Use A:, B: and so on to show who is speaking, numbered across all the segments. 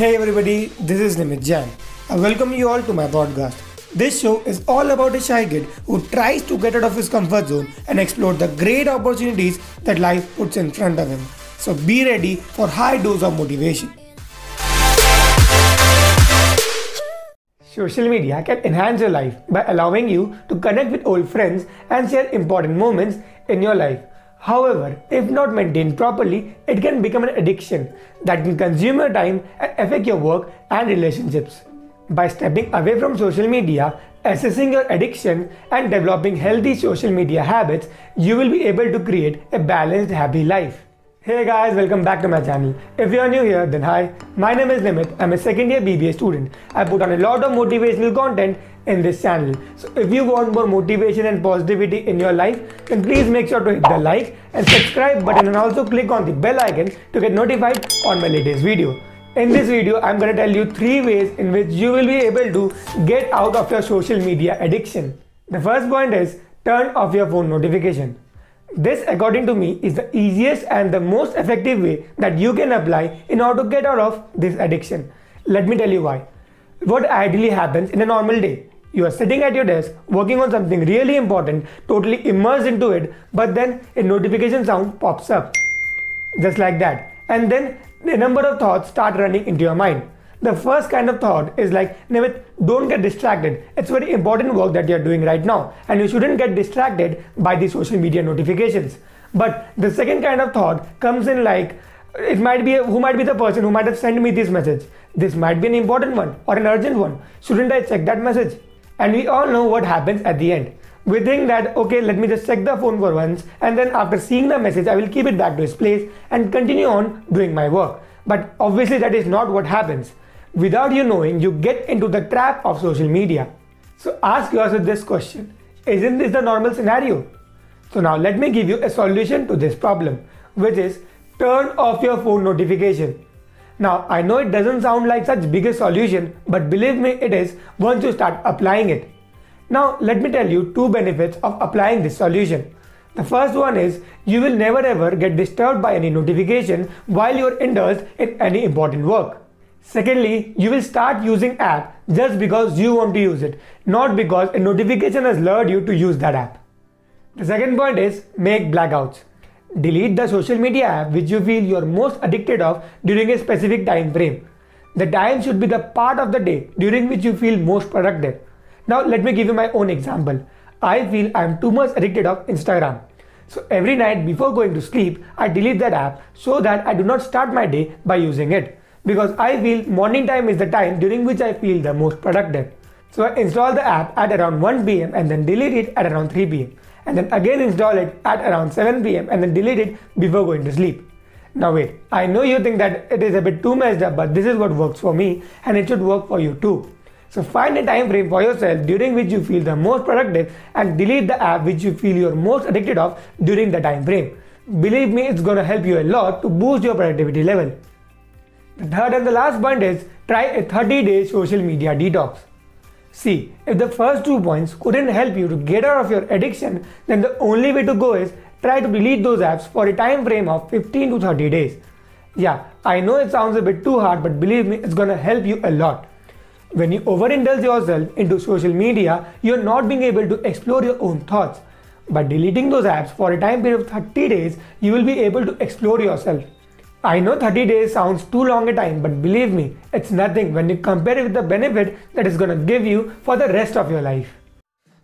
A: Hey everybody, this is Nimit Jain. I welcome you all to my podcast. This show is all about a shy kid who tries to get out of his comfort zone and explore the great opportunities that life puts in front of him. So be ready for high dose of motivation. Social media can enhance your life by allowing you to connect with old friends and share important moments in your life. However, if not maintained properly, it can become an addiction that can consume your time and affect your work and relationships. By stepping away from social media, assessing your addiction, and developing healthy social media habits, you will be able to create a balanced, happy life. Hey guys, welcome back to my channel. If you are new here, then hi. My name is Nimit. I'm a second year BBA student. I put on a lot of motivational content in this channel. So if you want more motivation and positivity in your life, then please make sure to hit the like and subscribe button and also click on the bell icon to get notified on my latest video. In this video, I'm going to tell you three ways in which you will be able to get out of your social media addiction. The first point is turn off your phone notification. This, according to me, is the easiest and the most effective way that you can apply in order to get out of this addiction. Let me tell you why. What ideally happens in a normal day? You are sitting at your desk working on something really important, totally immersed into it, but then a notification sound pops up. Just like that. And then a number of thoughts start running into your mind. The first kind of thought is like, Nimit, don't get distracted. It's very important work that you're doing right now, and you shouldn't get distracted by the social media notifications. But the second kind of thought comes in like, it might be who might be the person who might have sent me this message. This might be an important one or an urgent one. Shouldn't I check that message? And we all know what happens at the end. We think that, okay, let me just check the phone for once, and then after seeing the message, I will keep it back to its place and continue on doing my work. But obviously, that is not what happens. Without you knowing, you get into the trap of social media. So ask yourself this question Isn't this the normal scenario? So now let me give you a solution to this problem, which is turn off your phone notification. Now, I know it doesn't sound like such big a solution, but believe me, it is once you start applying it. Now, let me tell you two benefits of applying this solution. The first one is you will never ever get disturbed by any notification while you're indulged in any important work. Secondly, you will start using app just because you want to use it, not because a notification has lured you to use that app. The second point is make blackouts. Delete the social media app which you feel you're most addicted of during a specific time frame. The time should be the part of the day during which you feel most productive. Now let me give you my own example. I feel I'm too much addicted of Instagram. So every night before going to sleep, I delete that app so that I do not start my day by using it. Because I feel morning time is the time during which I feel the most productive. So I install the app at around 1 pm and then delete it at around 3 pm and then again install it at around 7 pm and then delete it before going to sleep. Now wait, I know you think that it is a bit too messed up, but this is what works for me and it should work for you too. So find a time frame for yourself during which you feel the most productive and delete the app which you feel you're most addicted of during the time frame. Believe me, it's gonna help you a lot to boost your productivity level. The third and the last point is try a 30 day social media detox. See, if the first two points couldn't help you to get out of your addiction, then the only way to go is try to delete those apps for a time frame of 15 to 30 days. Yeah, I know it sounds a bit too hard, but believe me, it's gonna help you a lot. When you overindulge yourself into social media, you're not being able to explore your own thoughts. By deleting those apps for a time period of 30 days, you will be able to explore yourself. I know 30 days sounds too long a time, but believe me, it's nothing when you compare it with the benefit that it's gonna give you for the rest of your life.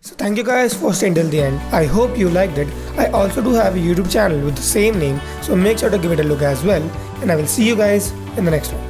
A: So thank you guys for staying till the end. I hope you liked it. I also do have a YouTube channel with the same name, so make sure to give it a look as well. And I will see you guys in the next one.